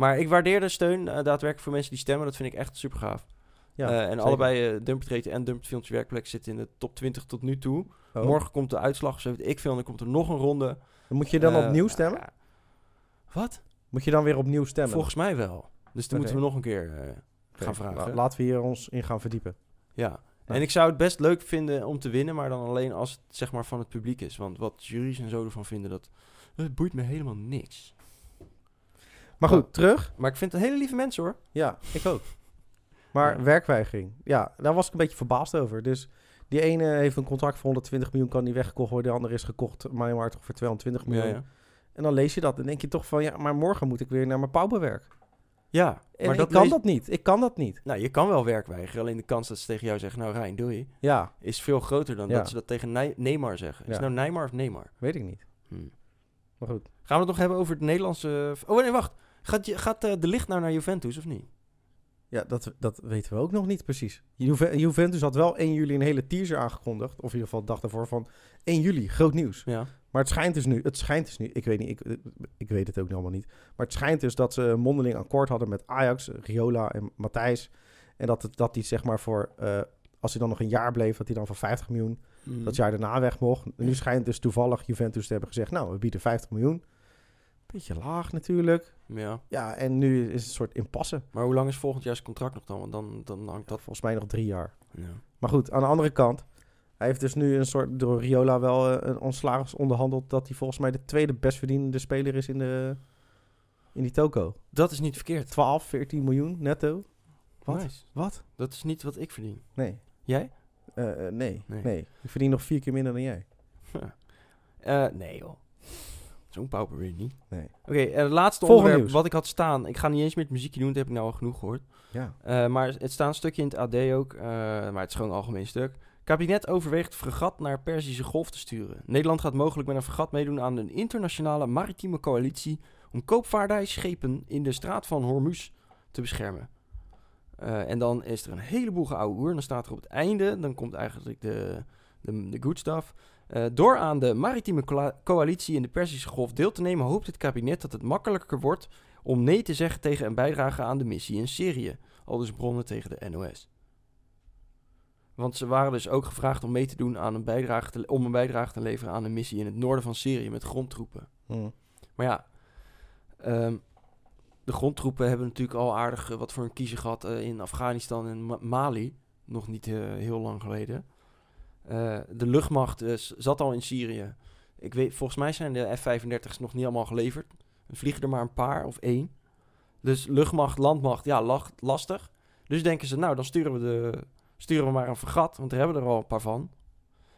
Maar ik waardeer de steun eh, daadwerkelijk voor mensen die stemmen. Dat vind ik echt super gaaf. Ja, Eh, en zeker. allebei uh, en Dumperfilmpje Werkplek zitten in de top 20 tot nu toe. Oh. Morgen komt de uitslag, zo weet ik veel. En dan komt er nog een ronde. Dan moet je dan opnieuw stemmen? Wat? Moet je dan weer opnieuw stemmen? Volgens mij wel. Dus dan moeten we nog een keer gaan vragen. la- laten we hier ons in gaan verdiepen. Ja. En ik zou het best leuk vinden om te winnen, maar dan alleen als het zeg maar van het publiek is. Want wat juries en zo ervan vinden, dat, dat boeit me helemaal niks. Maar goed, terug. Maar ik vind het hele lieve mensen hoor. Ja, ik ook. Maar Ja. werkweigering. Ja, daar was ik een beetje verbaasd over. Dus die ene heeft een contract voor 120 miljoen, kan niet weggekocht worden. De andere is gekocht, maar maar toch voor 220 miljoen. Ja. En dan lees je dat en denk je toch van, ja, maar morgen moet ik weer naar mijn pauperwerk. ja En maar ik dat kan lees- dat niet. Ik kan dat niet. Nou, je kan wel werk weigeren. Alleen de kans dat ze tegen jou zeggen, nou Rijn, doe je, Ja, is veel groter dan dat ze dat tegen Ney- Neymar zeggen. Is het nou Neymar of Neymar? weet ik niet. Hm. Maar goed. Gaan we het nog hebben over het Nederlandse... Oh nee, wacht. Gaat, je- gaat eh, de licht nou naar Juventus of niet? Ja, dat, dat weten we ook nog niet precies. Juve- Juventus had wel 1 juli een hele teaser aangekondigd. Of in ieder geval de dag daarvoor van 1 juli, groot nieuws. Ja. Maar het schijnt dus nu, het schijnt dus nu, ik weet niet, ik, ik weet het ook nog allemaal niet. Maar het schijnt dus dat ze een mondeling akkoord hadden met Ajax, Riola en Matthijs. En dat, het, dat die zeg maar voor, eh, als hij dan nog een jaar bleef, dat hij dan voor 50 miljoen Hm. dat jaar daarna weg mocht. En nu schijnt dus toevallig Juventus te hebben gezegd, nou, we bieden 50 miljoen. Beetje laag natuurlijk. Ja. Ja, en nu is het een soort impasse. Maar hoe lang is volgend jaar zijn contract nog dan? Want dan, dan hangt dat... Volgens mij nog drie jaar. Ja. Maar goed, aan de andere kant. Hij heeft dus nu een soort door Riola wel eh, een ontslagen onderhandeld. Dat hij volgens mij de tweede best verdienende speler is in, de, in die toko. Dat is niet verkeerd. 12, 14 miljoen netto. Wat? Nice. Wat? Dat is niet wat ik verdien. Nee. Jij? Eh, eh, nee. Nee. nee. Ik verdien nog vier keer minder dan jij. Nee joh. Zo'n pauper weer niet. Nee. Oké, eh, het laatste Volgende onderwerp nieuws. wat ik had staan. Ik ga niet eens meer het muziekje doen, dat heb ik nou al genoeg gehoord. Ja. Eh, maar het staat een stukje in het AD ook, eh, maar het is gewoon een algemeen stuk. Kabinet overweegt fregat naar Perzische Golf te sturen. Nederland gaat mogelijk met een fregat meedoen aan een internationale maritieme coalitie om koopvaardijschepen in de straat van Hormuz te beschermen. En dan is er een heleboel geouwe oer. En dan staat er op het einde, dan komt eigenlijk de, de, de good stuff. Eh, door aan de maritieme coalitie in de Perzische Golf deel te nemen, hoopt het kabinet dat het makkelijker wordt om nee te zeggen tegen een bijdrage aan de missie in Syrië. Al dus bronnen tegen de NOS. Want ze waren dus ook gevraagd om mee te doen aan een bijdrage te, om een bijdrage te leveren aan een missie in het noorden van Syrië met grondtroepen. Hm. Maar ja, ehm, de grondtroepen hebben natuurlijk al aardig eh, wat voor een kiezer gehad eh, in Afghanistan en Ma- Mali. Nog niet heel lang geleden. Eh, de luchtmacht eh, zat al in Syrië. Ik weet, volgens mij zijn de F-35's nog niet allemaal geleverd. Er vliegen er maar een paar of één. Dus luchtmacht, landmacht, ja, lach- lastig. Dus denken ze, nou, dan sturen we, de, sturen we maar een vergat, want daar hebben we er al een paar van.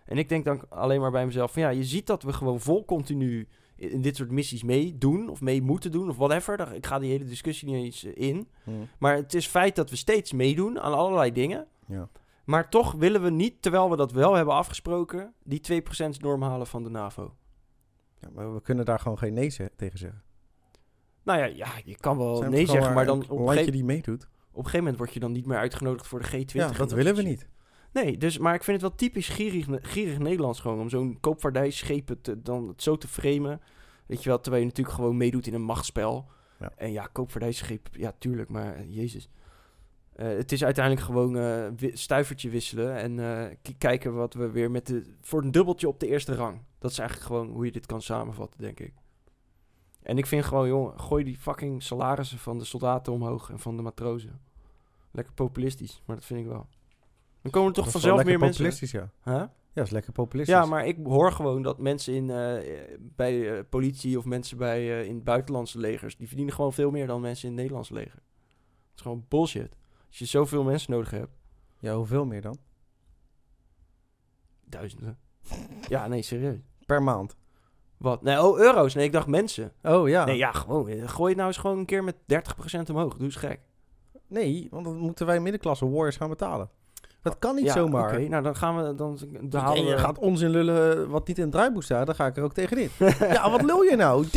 En ik denk dan alleen maar bij mezelf van, ja, je ziet dat we gewoon vol continu in dit soort missies meedoen of mee moeten doen of whatever. Ik ga die hele discussie niet eens eh, in. Hm. Maar het is feit dat we steeds meedoen aan allerlei dingen. Ja. Maar toch willen we niet, terwijl we dat wel hebben afgesproken, die 2% norm halen van de NAVO. Ja, maar we kunnen daar gewoon geen nee tegen zeggen. Nou ja, ja je kan wel Zijn nee zeggen, maar dan op een, landje die meedoet. op een gegeven moment word je dan niet meer uitgenodigd voor de G20. Ja, dat willen we niet. Nee, dus, maar ik vind het wel typisch gierig, gierig Nederlands gewoon om zo'n koopvaardijschepen te, dan het zo te framen. Weet je wel, terwijl je natuurlijk gewoon meedoet in een machtsspel. Ja. En ja, koopvaardijschip, ja tuurlijk, maar jezus. Eh, het is uiteindelijk gewoon wi- stuivertje wisselen en eh, kijken wat we weer met de... Voor een dubbeltje op de eerste rang. Dat is eigenlijk gewoon hoe je dit kan samenvatten, denk ik. En ik vind gewoon, jongen, gooi die fucking salarissen van de soldaten omhoog en van de matrozen. Lekker populistisch, maar dat vind ik wel. Dan komen er toch Dat vanzelf meer lekker mensen. populistisch, ja. Huh? Ja, is lekker populistisch. Ja, maar ik hoor gewoon dat mensen in, bij politie of mensen bij, in buitenlandse legers, die verdienen gewoon veel meer dan mensen in het Nederlandse leger. Dat is gewoon bullshit. Als je zoveel mensen nodig hebt, Ja, hoeveel meer dan? duizenden. ja, nee, serieus. Per maand. Wat? Nee, oh, euro's. Nee, ik dacht mensen. Oh ja. Nee, ja, gewoon. eh, Gooi het nou eens gewoon een keer met 30% omhoog. Doe eens gek. Nee, want dan moeten wij middenklasse warriors gaan betalen. Dat kan niet ja, zomaar. Oké, nou dan gaan we, dan, dan En halen je we... gaat onzin lullen wat niet in het draaiboek staat, dan ga ik er ook tegenin. ja, wat lul je nou? 30%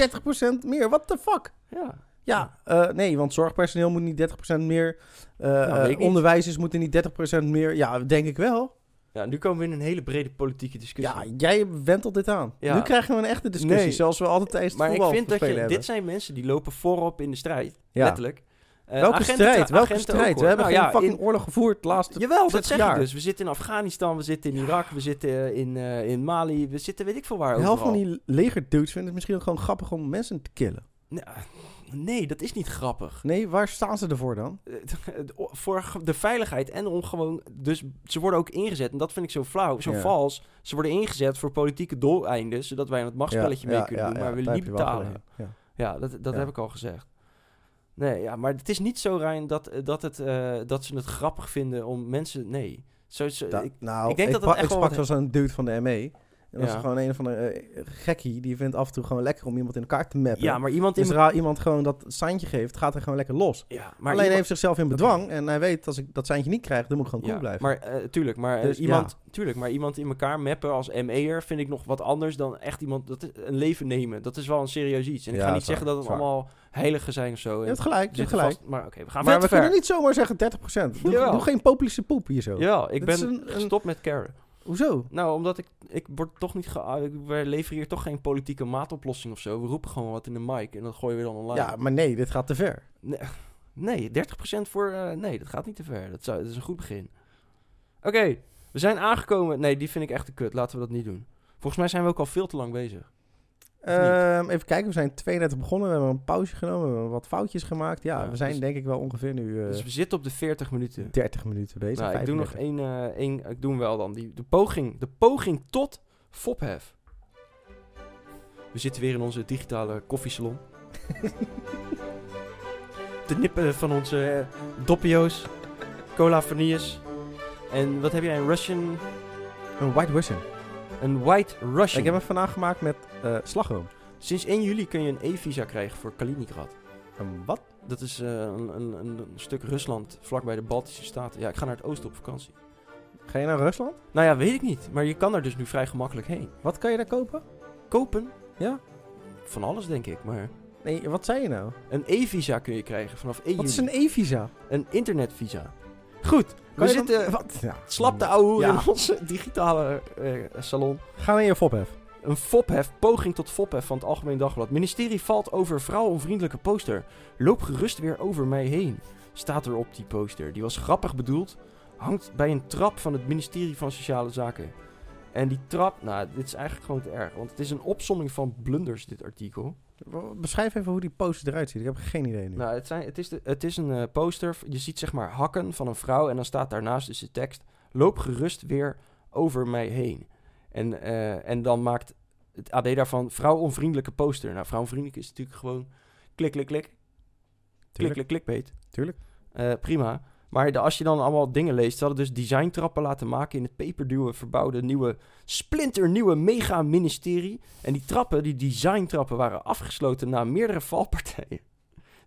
meer, what the fuck? Ja, Ja, eh, nee, want zorgpersoneel moet niet 30% meer. Eh, Nou, eh, onderwijzers moeten niet 30% meer. Ja, denk ik wel. ja, nu komen we in een hele brede politieke discussie. Ja, jij wentelt dit aan. Ja. Nu krijgen we een echte discussie, Nee. zoals we altijd tijdens het maar ik vind dat je, spelen dit zijn mensen die lopen voorop in de strijd. Ja. Letterlijk. Eh, Welke agenten- strijd? Welke strijd? we hebben Nou geen ja, fucking in- oorlog gevoerd de laatste Jawel, dat 60 zeg jaar. ik dus. We zitten in Afghanistan, we zitten in Irak, we zitten in, in Mali, we zitten weet ik veel waar De helft van die legerdudes vinden het misschien ook gewoon grappig om mensen te killen. Nee, Nee, dat is niet grappig. Nee, waar staan ze ervoor dan? Eh, Voor de veiligheid en om gewoon... Dus ze worden ook ingezet, en dat vind ik zo flauw, zo Ja. vals. Ze worden ingezet voor politieke doeleinden, zodat wij aan het machtsspelletje mee kunnen doen, maar we niet betalen. Ja. Ja, dat, dat heb ik al gezegd. Nee, ja, maar het is niet zo, Rijn, dat, dat, het, eh, dat ze het grappig vinden om mensen... Nee. Zo, zo, Da- ik, nou, ik denk dat dat echt ik sprak zo'n dude van de ME. En dat Ja. is gewoon een of andere eh, gekkie. Die vindt af en toe gewoon lekker om iemand in elkaar te mappen. ja, maar iemand in... dus zodra iemand gewoon dat seintje geeft, gaat hij gewoon lekker los. ja, maar Alleen iemand- heeft zichzelf in bedwang. En hij weet, als ik dat seintje niet krijg, dan moet ik gewoon cool ja, blijven. Maar eh, tuurlijk, maar, eh, Dus, iemand, tuurlijk, maar iemand in elkaar mappen als ME'er vind ik nog wat anders dan echt iemand dat is een leven nemen. Dat is wel een serieus iets. En ik ga niet zeggen dat het allemaal heiligen zijn of zo. je hebt gelijk, je hebt gelijk. vast- maar oké, we gaan Maar we ver. kunnen niet zomaar zeggen 30%. Doe, geen populistische poep hier zo. Ja, ik ben een- een- gestopt met caren. Hoezo? Nou, omdat ik, ik word toch niet, ge ah, ik- wij leveren hier toch geen politieke maatoplossing of zo. We roepen gewoon wat in de mic en dat gooien we dan online. Ja, maar nee, dit gaat te ver. Nee, nee 30% voor, eh, nee, dat gaat niet te ver. Dat, zou, dat is een goed begin. Oké, we zijn aangekomen. Nee, die vind ik echt te kut. Laten we dat niet doen. Volgens mij zijn we ook al veel te lang bezig. Ehm, even kijken, we zijn 32 begonnen. We hebben een pauze genomen. We hebben wat foutjes gemaakt. Ja, Ja, we zijn dus- denk ik wel ongeveer nu eh, Dus we zitten op de 40 minuten. 30 minuten bezig. Nou, ik doe nog 35. één, eh, één, ik doe hem wel dan. Die, de, poging, de poging tot fophef. We zitten weer in onze digitale koffiesalon. de nippen van onze eh, doppio's, cola vanilles. En wat heb jij, een Russian, Een White Russian. Een White Russian. Ik heb hem vandaag gemaakt met eh slagroom. Sinds 1 juli kun je een E-visa krijgen voor Kaliningrad. Een wat? Dat is eh, een, een, een, een stuk Rusland, vlakbij de Baltische Staten. Ja, ik ga naar het oosten op vakantie. Ga je naar Rusland? Nou ja, weet ik niet. Maar je kan daar dus nu vrij gemakkelijk heen. Wat kan je daar kopen? Kopen? Ja? Van alles, denk ik. Maar Nee, wat zei je nou? een e-visa kun je krijgen vanaf 1 Wat is juli. een e-visa? Een internetvisa. Goed, we dan- zitten Wat? Ja. slap de ouwe Ja. in onze digitale eh, salon. Ga naar je fophef. Een fophef, poging tot fophef van het Algemeen Dagblad. Ministerie valt over vrouwonvriendelijke poster. Loop gerust weer over mij heen. Staat er op die poster. Die was grappig bedoeld. Hangt bij een trap van het ministerie van Sociale Zaken. En die trap, nou, dit is eigenlijk gewoon te erg. Want het is een opsomming van blunders, dit artikel. Beschrijf even hoe die poster eruit ziet. Ik heb geen idee nu. Nou, het, zijn, het, is de, het is een eh, poster. Je ziet zeg maar hakken van een vrouw. En dan staat daarnaast dus de tekst. Loop gerust weer over mij heen. En, eh, en dan maakt het AD daarvan vrouwonvriendelijke poster. Nou, vrouwonvriendelijk is natuurlijk gewoon klik, klik, klik. Klik, Tuurlijk. klik, klikbeet. Tuurlijk. Eh, prima. Maar als je dan allemaal dingen leest, ze hadden dus designtrappen laten maken in het peperduwe verbouwde nieuwe, splinternieuwe mega-ministerie. En die trappen, die designtrappen, waren afgesloten na meerdere valpartijen.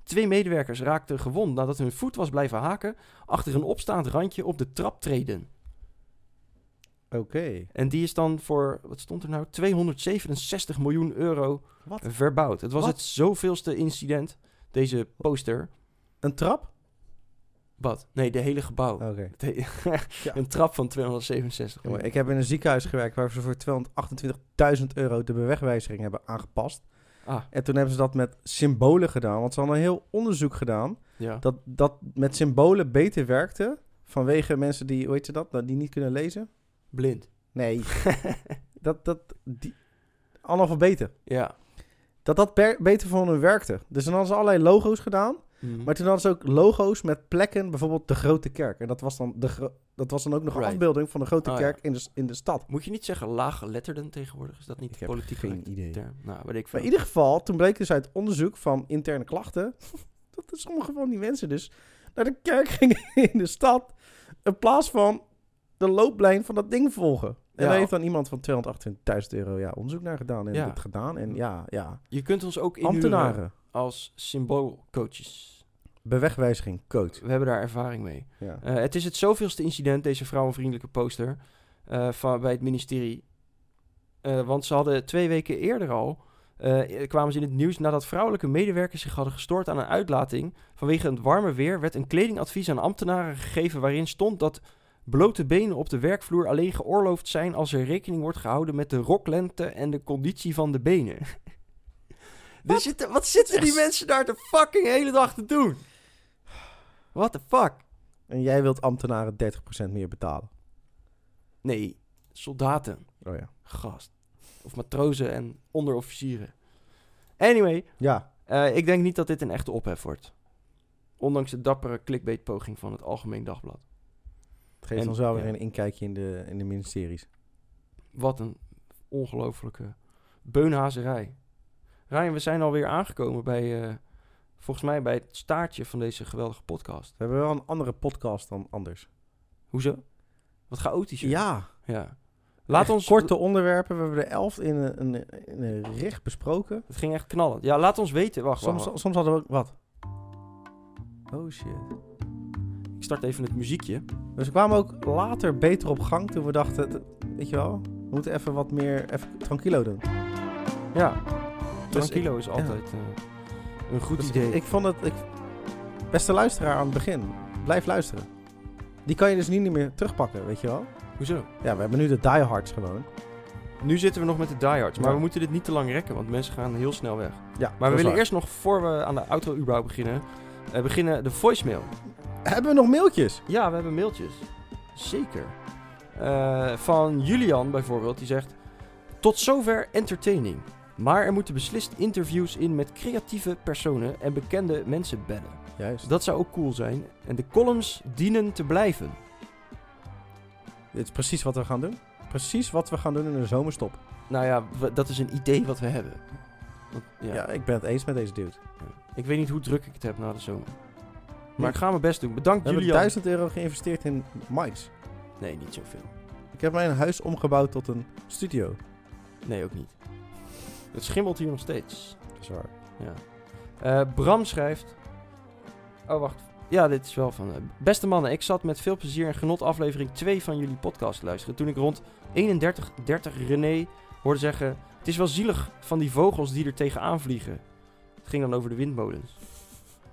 Twee medewerkers raakten gewond nadat hun voet was blijven haken achter een opstaand randje op de traptreden. Oké. En die is dan voor, wat stond er nou, 267 miljoen euro verbouwd. Het was het zoveelste incident, deze poster. Een trap? Wat? Nee, de hele gebouw. Oké. Ja. een trap van 267 Jongen, miljoen. ik heb in een ziekenhuis gewerkt waar ze voor 228.000 euro de bewegwijzering hebben aangepast. Ah, En toen hebben ze dat met symbolen gedaan. Want ze hadden een heel onderzoek gedaan. ja. Dat dat met symbolen beter werkte. Vanwege mensen die, hoe heet ze dat? Nou, Die niet kunnen lezen. Blind. Nee. dat, dat, die, analfabeten. Ja. Dat dat beter voor hun werkte. Dus dan hadden ze allerlei logo's gedaan. Mhm. Maar toen hadden ze ook logo's met plekken, bijvoorbeeld de grote kerk. En dat was dan, de dat was dan ook nog een afbeelding van de grote Oh, ja. kerk in, de, in de stad. Moet je niet zeggen laaggeletterden tegenwoordig? Is dat niet Ik de heb politiek geen correcte idee. term? Nou, weet ik Maar in ieder geval, toen bleek dus uit onderzoek van interne klachten... dat sommige van die mensen dus naar de kerk gingen in de stad... in plaats van de looplijn van dat ding volgen. En Ja. daar heeft dan iemand van 228.000 euro ja, onderzoek naar gedaan en Ja. het gedaan. En ja, ja, Je kunt ons ook inhuren ambtenaren. Als symboolcoaches. Bewegwijziging, coach. We hebben daar ervaring mee. Ja. Eh, het is het zoveelste incident, deze vrouwenvriendelijke poster, eh, van, bij het ministerie. Eh, want ze hadden twee weken eerder al, kwamen ze in het nieuws nadat vrouwelijke medewerkers zich hadden gestoord aan een uitlating. Vanwege het warme weer werd een kledingadvies aan ambtenaren gegeven waarin stond dat blote benen op de werkvloer alleen geoorloofd zijn als er rekening wordt gehouden met de roklengte en de conditie van de benen. Wat, zitten, wat zitten die mensen daar de fucking hele dag te doen? What the fuck? En jij wilt ambtenaren 30% meer betalen. Nee, soldaten. Oh ja. Gast. Of matrozen en onderofficieren. Anyway, Ja, eh, ik denk niet dat dit een echte ophef wordt. Ondanks de dappere clickbait-poging van het Algemeen Dagblad. het geeft En- ons wel weer ja. een inkijkje in de, in de ministeries. Wat een ongelofelijke beunhazerij. Ryan, we zijn alweer aangekomen bij, eh, volgens mij bij het staartje van deze geweldige podcast. We hebben wel een andere podcast dan anders. Hoezo? Wat chaotisch. Ja. ja. Laat Echt ons... korte onderwerpen. We hebben er elf in een, een, in een richt besproken. Het ging echt knallen. Ja, laat ons weten. Wacht, Soms, wacht, wacht. soms hadden we ook wat. Oh shit. Ik start even het muziekje. Dus we kwamen ook later beter op gang toen we dachten, weet je wel, we moeten even wat meer even tranquilo doen. Ja. Dus Tranquilo is altijd eh, een goed Dus idee. Ik vond het, ik, beste luisteraar aan het begin, blijf luisteren. Die kan je dus niet meer terugpakken, weet je wel. Hoezo? Ja, we hebben nu de diehards gewoon. Nu zitten we nog met de diehards, maar Ja. we moeten dit niet te lang rekken, want mensen gaan heel snel weg. Ja, Maar we willen eerst nog, voor we aan de überhaupt beginnen, eh, beginnen de voicemail. Hebben we nog mailtjes? Ja, we hebben mailtjes. Zeker. Eh, van Julian bijvoorbeeld, die zegt... Tot zover entertaining. Maar er moeten beslist interviews in met creatieve personen en bekende mensen bellen. Juist. Dat zou ook cool zijn. En de columns dienen te blijven. Dit is precies wat we gaan doen. Precies wat we gaan doen in de zomerstop. Nou ja, we- dat is een idee wat we hebben. Want, ja, Ja, ik ben het eens met deze dude. Ik weet niet hoe druk ik het heb na de zomer. Maar ik ga mijn best doen. Bedankt We hebben Julian. 1000 euro geïnvesteerd in mics. Nee, niet zoveel. Ik heb mijn huis omgebouwd tot een studio. Nee, ook niet. Het schimmelt hier nog steeds. Dat is waar. Ja. Eh, Bram schrijft... Oh, wacht. Ja, dit is wel van... eh, Beste mannen, ik zat met veel plezier en genot aflevering 2 van jullie podcast te luisteren. Toen ik rond 31, 30 René hoorde zeggen... Het is wel zielig van die vogels die er tegenaan vliegen. Het ging dan over de windmolens.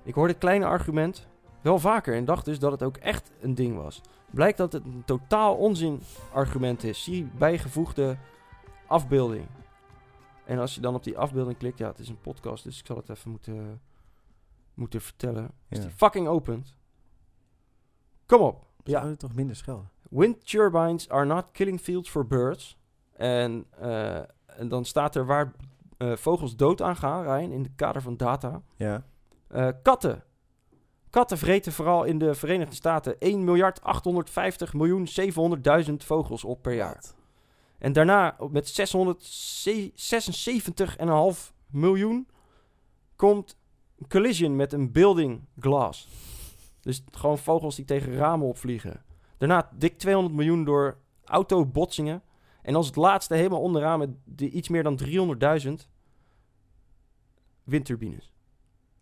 Ik hoorde het kleine argument... Wel vaker en dacht dus dat het ook echt een ding was. Blijkt dat het een totaal onzin argument is. Zie bijgevoegde afbeelding. En als je dan op die afbeelding klikt, ja, het is een podcast, dus ik zal het even moeten, moeten vertellen. Als Ja. die fucking opent. Kom op. Ja. Ja. toch minder schelden. Wind turbines are not killing fields for birds. En, eh, en dan staat er waar eh, vogels dood aan gaan, Rijn, in het kader van data. Ja. Eh, katten. Katten vreten vooral in de Verenigde Staten 1 miljard 850 miljoen 700.000 vogels op per jaar. En daarna met 676,5 miljoen komt een collision met een building glass. Dus gewoon vogels die tegen ramen opvliegen. Daarna dik 200 miljoen door autobotsingen. En als het laatste helemaal onderaan met die iets meer dan 300.000 windturbines.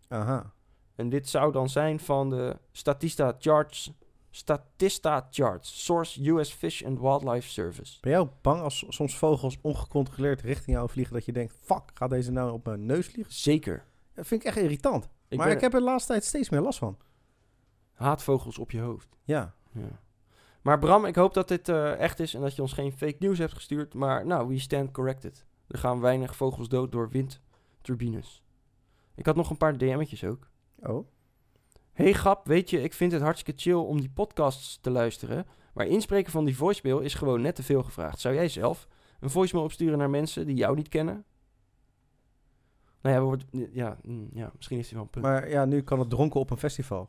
Aha. En dit zou dan zijn van de Statista Charts. Statista Charts. Source US Fish and Wildlife Service. Ben jij ook bang als soms vogels ongecontroleerd richting jou vliegen... dat je denkt, fuck, gaat deze nou op mijn neus vliegen? Zeker. Dat vind ik echt irritant. Ik maar ik heb er de laatste tijd steeds meer last van. Haatvogels op je hoofd. Ja. Ja. Maar Bram, ik hoop dat dit eh, echt is en dat je ons geen fake news hebt gestuurd. Maar nou, we stand corrected. Er gaan weinig vogels dood door windturbines. Ik had nog een paar DM'tjes ook. Oh. Hey Gap, weet je, ik vind het hartstikke chill om die podcasts te luisteren. Maar inspreken van die voicemail is gewoon net te veel gevraagd. Zou jij zelf een voicemail opsturen naar mensen die jou niet kennen? Nou ja, we worden, ja, ja misschien is hij wel een punt. Maar ja, nu kan het dronken op een festival.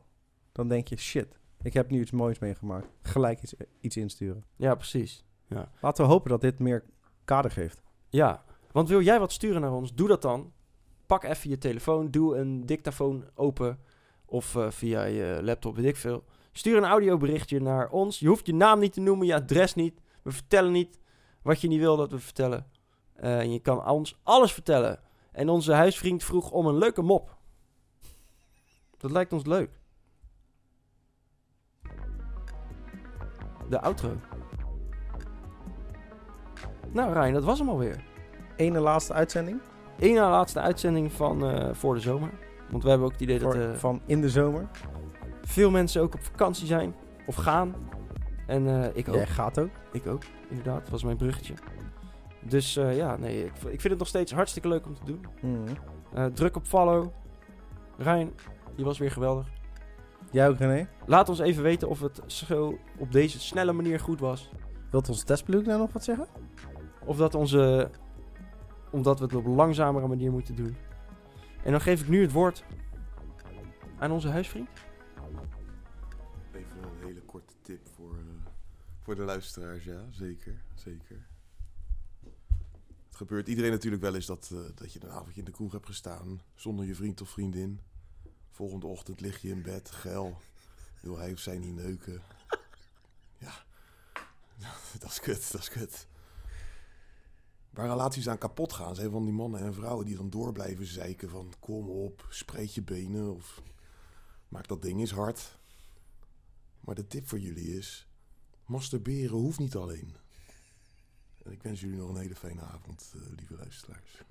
Dan denk je, shit, ik heb nu iets moois meegemaakt. Gelijk iets, iets insturen. Ja, precies. Ja. Laten we hopen dat dit meer kader geeft. Ja, want wil jij wat sturen naar ons? Doe dat dan. Pak even je telefoon, doe een dictafoon open of eh, via je laptop, weet ik veel. Stuur een audioberichtje naar ons. Je hoeft je naam niet te noemen, je adres niet. We vertellen niet wat je niet wil dat we vertellen. Eh, en je kan ons alles vertellen. En onze huisvriend vroeg om een leuke mop. Dat lijkt ons leuk. De outro. Nou, Rijn, dat was hem alweer. Ene laatste uitzending na laatste uitzending van eh, voor de zomer. Want we hebben ook het idee dat voor- eh, van in de zomer. veel mensen ook op vakantie zijn of gaan. En eh, ik ook. Jij gaat ook. Ik ook, inderdaad. Dat was mijn bruggetje. Dus eh, ja, nee, ik, ik vind het nog steeds hartstikke leuk om te doen. Mhm. Druk op follow. Rijn, je was weer geweldig. Jij ook, René? Laat ons even weten of het zo op deze snelle manier goed was. Wilt onze testploeg nou nog wat zeggen? Of dat onze... Omdat we het op een langzamere manier moeten doen. En dan geef ik nu het woord aan onze huisvriend. Even een hele korte tip voor, eh, voor de luisteraars, ja, zeker, zeker. Het gebeurt iedereen natuurlijk wel eens dat, eh, dat je een avondje in de kroeg hebt gestaan zonder je vriend of vriendin. Volgende ochtend lig je in bed, geil. Wil hij of zij niet neuken? Ja, dat is kut, dat is kut. Waar relaties aan kapot gaan, zijn van die mannen en vrouwen die dan door blijven zeiken van kom op, spreid je benen of maak dat ding eens hard. Maar de tip voor jullie is: masturberen hoeft niet alleen. En ik wens jullie nog een hele fijne avond, eh, lieve luisteraars.